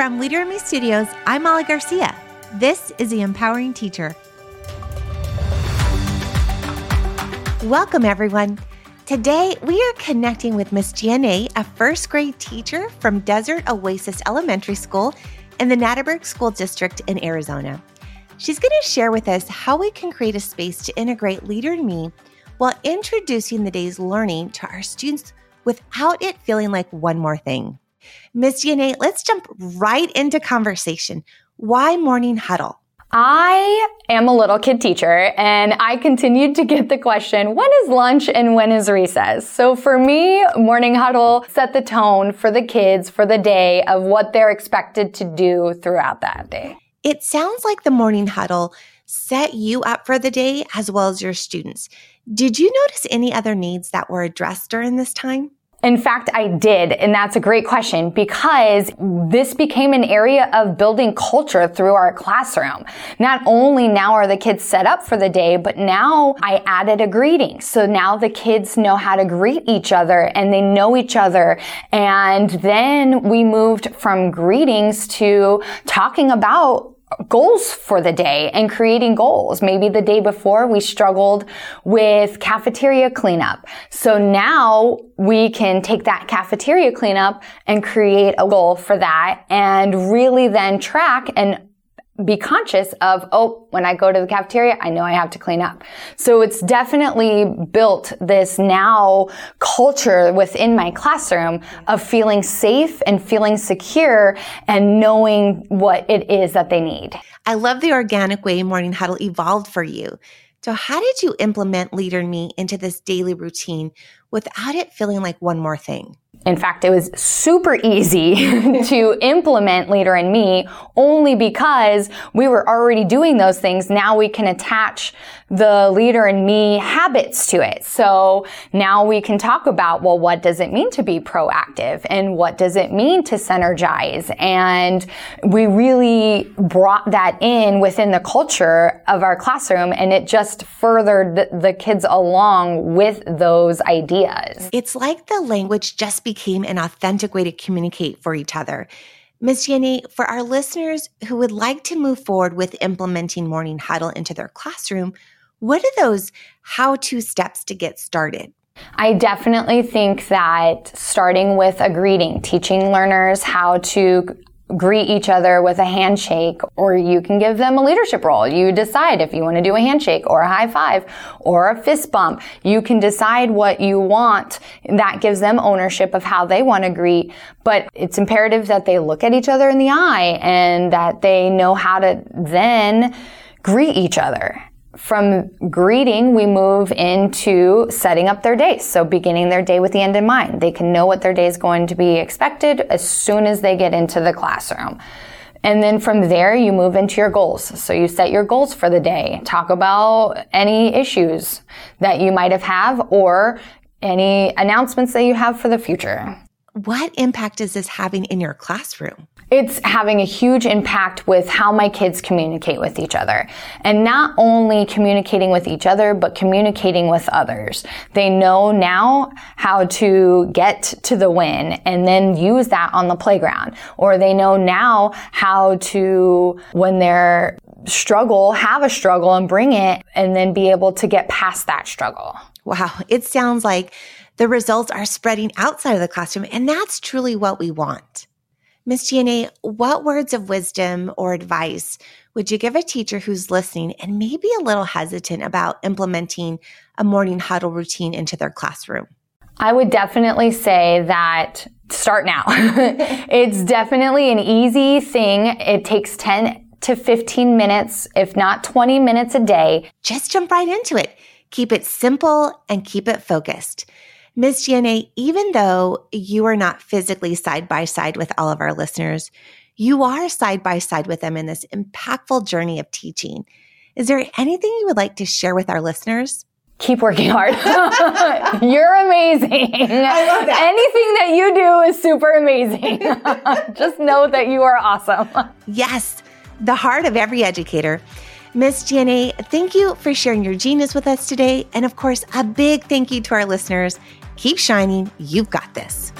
From Leader in Me Studios, I'm Molly Garcia. This is The Empowering Teacher. Welcome, everyone. Today, we are connecting with Miss Giona, a first grade teacher from Desert Oasis Elementary School in the Nadaburg School District in Arizona. She's going to share with us how we can create a space to integrate Leader in Me while introducing the day's learning to our students without it feeling like one more thing. Miss Giona, let's jump right into conversation. Why morning huddle? I am a little kid teacher and I continued to get the question, when is lunch and when is recess? So for me, morning huddle set the tone for the kids for the day of what they're expected to do throughout that day. It sounds like the morning huddle set you up for the day as well as your students. Did you notice any other needs that were addressed during this time? In fact, I did. And that's a great question because this became an area of building culture through our classroom. Not only now are the kids set up for the day, but now I added a greeting. So now the kids know how to greet each other and they know each other. And then we moved from greetings to talking about goals for the day and creating goals. Maybe the day before we struggled with cafeteria cleanup. So now we can take that cafeteria cleanup and create a goal for that and really then track and be conscious of, oh, when I go to the cafeteria, I know I have to clean up. So it's definitely built this now culture within my classroom of feeling safe and feeling secure and knowing what it is that they need. I love the organic way morning huddle evolved for you. So how did you implement Leader Me into this daily routine without it feeling like one more thing? In fact, it was super easy to implement Leader in Me only because we were already doing those things. Now we can attach the Leader in Me habits to it. So now we can talk about, well, what does it mean to be proactive and what does it mean to synergize? And we really brought that in within the culture of our classroom and it just furthered the, kids along with those ideas. It's like the language just became an authentic way to communicate for each other. Ms. Giona, for our listeners who would like to move forward with implementing Morning Huddle into their classroom, what are those how to steps to get started? I definitely think that starting with a greeting, teaching learners how to greet each other with a handshake, or you can give them a leadership role. You decide if you want to do a handshake or a high five or a fist bump. You can decide what you want. That gives them ownership of how they want to greet. But it's imperative that they look at each other in the eye and that they know how to then greet each other from greeting, we move into setting up their day. So beginning their day with the end in mind. They can know what their day is going to be expected as soon as they get into the classroom. And then from there, you move into your goals. So you set your goals for the day. Talk about any issues that you might have have or any announcements that you have for the future. What impact is this having in your classroom? it's having a huge impact with how my kids communicate with each other. And not only communicating with each other, but communicating with others. They know now how to get to the win and then use that on the playground. Or they know now how to, when they're struggle, have a struggle and bring it and then be able to get past that struggle. Wow. It sounds like the results are spreading outside of the classroom and that's truly what we want. Miss Giona, what words of wisdom or advice would you give a teacher who's listening and maybe a little hesitant about implementing a morning huddle routine into their classroom? I would definitely say that start now. it's definitely an easy thing. It takes 10 to 15 minutes, if not 20 minutes a day. Just jump right into it. Keep it simple and keep it focused. Ms. Giona, even though you are not physically side by side with all of our listeners, you are side by side with them in this impactful journey of teaching. Is there anything you would like to share with our listeners? Keep working hard. You're amazing. I love that. Anything that you do is super amazing. Just know that you are awesome. Yes, the heart of every educator. Miss Giona, thank you for sharing your genius with us today. And of course, a big thank you to our listeners. Keep shining. You've got this.